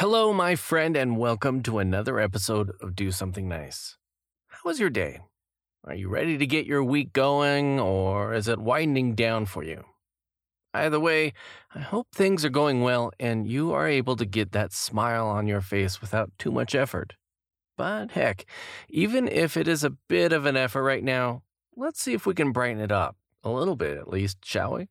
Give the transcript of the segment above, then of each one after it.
Hello, my friend, and welcome to another episode of Do Something Nice. How was your day? Are you ready to get your week going, or is it winding down for you? Either way, I hope things are going well and you are able to get that smile on your face without too much effort. But heck, even if it is a bit of an effort right now, let's see if we can brighten it up. A little bit, at least, shall we?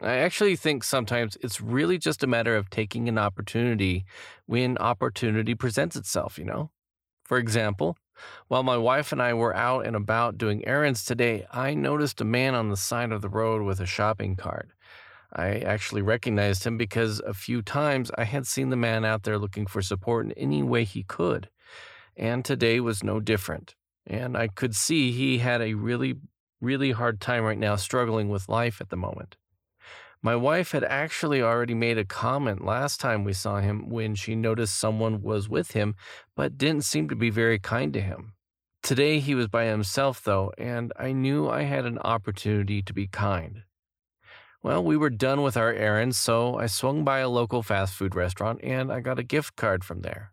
I actually think sometimes it's really just a matter of taking an opportunity when opportunity presents itself, you know? For example, while my wife and I were out and about doing errands today, I noticed a man on the side of the road with a shopping cart. I actually recognized him because a few times I had seen the man out there looking for support in any way he could. And today was no different. And I could see he had a really, really hard time right now struggling with life at the moment. My wife had actually already made a comment last time we saw him when she noticed someone was with him but didn't seem to be very kind to him. Today he was by himself though, and I knew I had an opportunity to be kind. Well, we were done with our errands, so I swung by a local fast food restaurant and I got a gift card from there.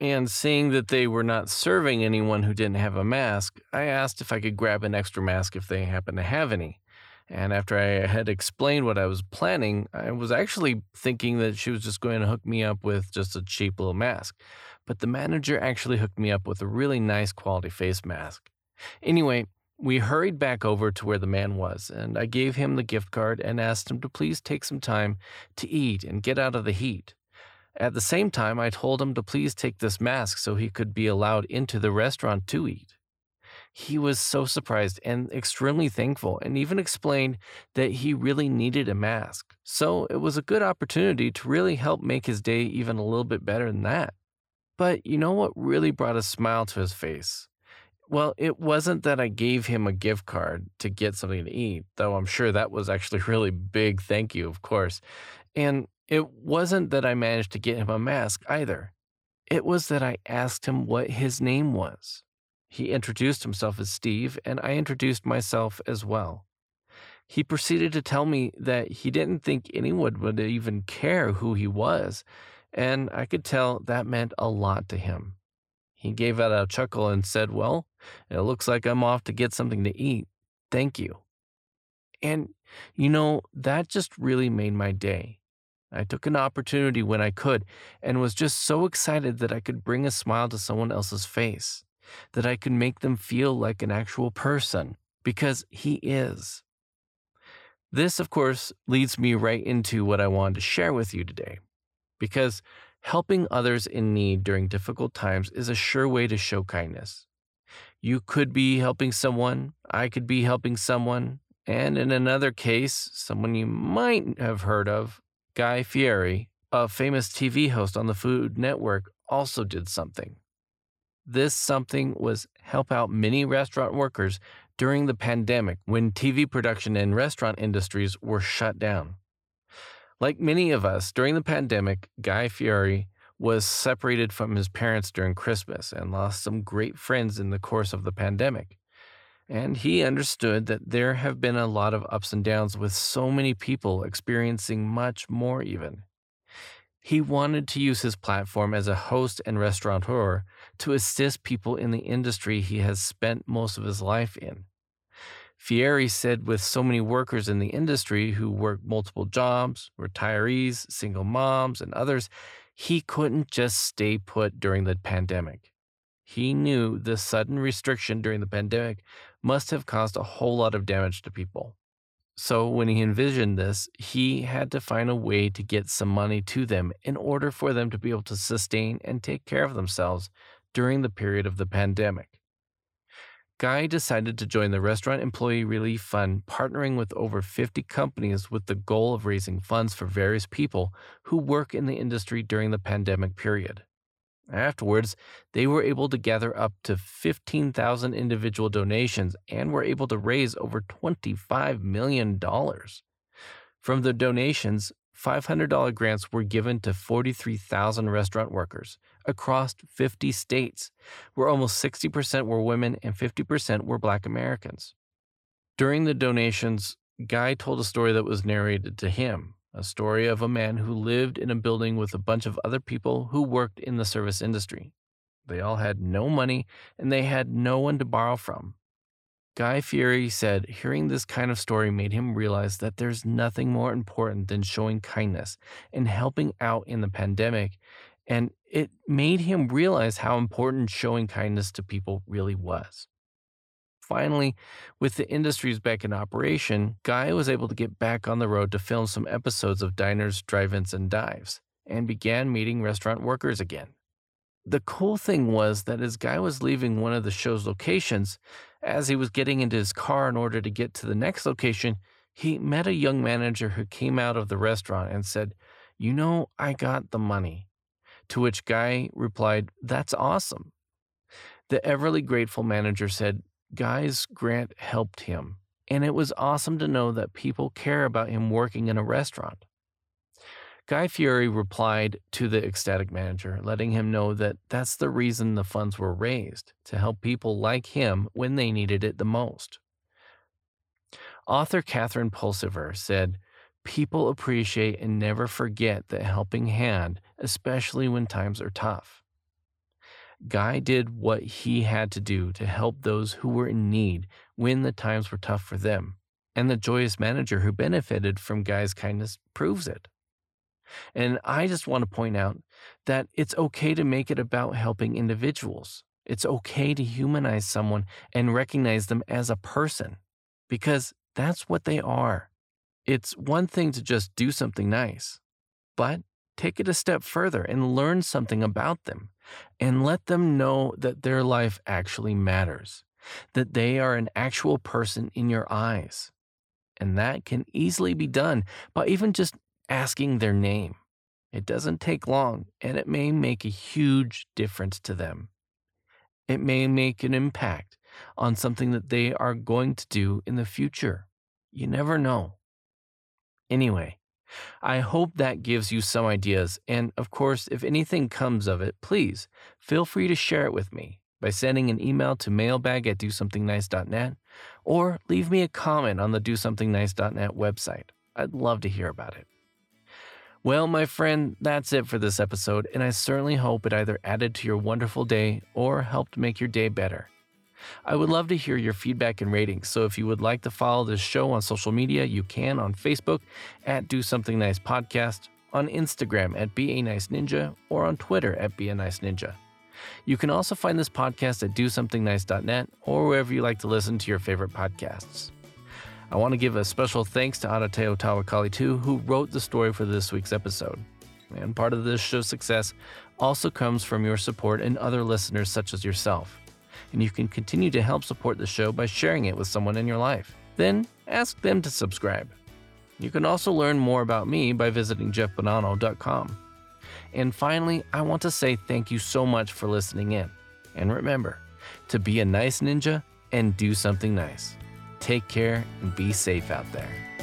And seeing that they were not serving anyone who didn't have a mask, I asked if I could grab an extra mask if they happened to have any. And after I had explained what I was planning, I was actually thinking that she was just going to hook me up with just a cheap little mask. But the manager actually hooked me up with a really nice quality face mask. Anyway, we hurried back over to where the man was, and I gave him the gift card and asked him to please take some time to eat and get out of the heat. At the same time, I told him to please take this mask so he could be allowed into the restaurant to eat. He was so surprised and extremely thankful, and even explained that he really needed a mask. So it was a good opportunity to really help make his day even a little bit better than that. But you know what really brought a smile to his face? Well, it wasn't that I gave him a gift card to get something to eat, though I'm sure that was actually really big thank you, of course. And it wasn't that I managed to get him a mask either. It was that I asked him what his name was. He introduced himself as Steve, and I introduced myself as well. He proceeded to tell me that he didn't think anyone would even care who he was, and I could tell that meant a lot to him. He gave out a chuckle and said, Well, it looks like I'm off to get something to eat. Thank you. And, you know, that just really made my day. I took an opportunity when I could and was just so excited that I could bring a smile to someone else's face, that I could make them feel like an actual person, because he is. This, of course, leads me right into what I wanted to share with you today, because helping others in need during difficult times is a sure way to show kindness. You could be helping someone, I could be helping someone, and in another case, someone you might have heard of, Guy Fieri, a famous TV host on the Food Network, also did something. This something was help out many restaurant workers during the pandemic when TV production and restaurant industries were shut down. Like many of us, during the pandemic, Guy Fieri was separated from his parents during Christmas and lost some great friends in the course of the pandemic. And he understood that there have been a lot of ups and downs with so many people experiencing much more, even. He wanted to use his platform as a host and restaurateur to assist people in the industry he has spent most of his life in. Fieri said with so many workers in the industry who work multiple jobs, retirees, single moms, and others, he couldn't just stay put during the pandemic. He knew the sudden restriction during the pandemic must have caused a whole lot of damage to people. So, when he envisioned this, he had to find a way to get some money to them in order for them to be able to sustain and take care of themselves during the period of the pandemic. Guy decided to join the Restaurant Employee Relief Fund, partnering with over 50 companies with the goal of raising funds for various people who work in the industry during the pandemic period. Afterwards, they were able to gather up to 15,000 individual donations and were able to raise over $25 million. From the donations, $500 grants were given to 43,000 restaurant workers across 50 states, where almost 60% were women and 50% were Black Americans. During the donations, Guy told a story that was narrated to him, a story of a man who lived in a building with a bunch of other people who worked in the service industry. They all had no money and they had no one to borrow from. Guy Fieri said hearing this kind of story made him realize that there's nothing more important than showing kindness and helping out in the pandemic. And it made him realize how important showing kindness to people really was. Finally, with the industries back in operation, Guy was able to get back on the road to film some episodes of Diners, Drive Ins, and Dives and began meeting restaurant workers again. The cool thing was that as Guy was leaving one of the show's locations, as he was getting into his car in order to get to the next location, he met a young manager who came out of the restaurant and said, You know, I got the money. To which Guy replied, That's awesome. The everly grateful manager said, Guy's grant helped him, and it was awesome to know that people care about him working in a restaurant. Guy Fieri replied to the ecstatic manager, letting him know that that's the reason the funds were raised to help people like him when they needed it the most. Author Catherine Pulsifer said, People appreciate and never forget the helping hand, especially when times are tough. Guy did what he had to do to help those who were in need when the times were tough for them, and the joyous manager who benefited from Guy's kindness proves it. And I just want to point out that it's okay to make it about helping individuals. It's okay to humanize someone and recognize them as a person because that's what they are. It's one thing to just do something nice, but take it a step further and learn something about them and let them know that their life actually matters, that they are an actual person in your eyes. And that can easily be done by even just asking their name. It doesn't take long, and it may make a huge difference to them. It may make an impact on something that they are going to do in the future. You never know. Anyway, I hope that gives you some ideas. And of course, if anything comes of it, please feel free to share it with me by sending an email to mailbag at dosomethingnice.net or leave me a comment on the dosomethingnice.net website. I'd love to hear about it. Well, my friend, that's it for this episode, and I certainly hope it either added to your wonderful day or helped make your day better. I would love to hear your feedback and ratings, so if you would like to follow this show on social media, you can on Facebook at Do Something Nice Podcast, on Instagram at Be a Nice Ninja, or on Twitter at Be a Nice Ninja. You can also find this podcast at DoSomethingNice.net or wherever you like to listen to your favorite podcasts. I want to give a special thanks to Adateo Tawakali too, who wrote the story for this week's episode. And part of this show's success also comes from your support and other listeners such as yourself. And you can continue to help support the show by sharing it with someone in your life. Then ask them to subscribe. You can also learn more about me by visiting jeffbonanno.com. And finally, I want to say thank you so much for listening in. And remember to be a nice ninja and do something nice. Take care and be safe out there.